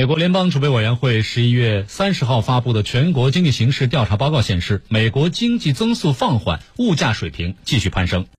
美国联邦储备委员会十一月三十号发布的全国经济形势调查报告显示美国经济增速放缓物价水平继续攀升。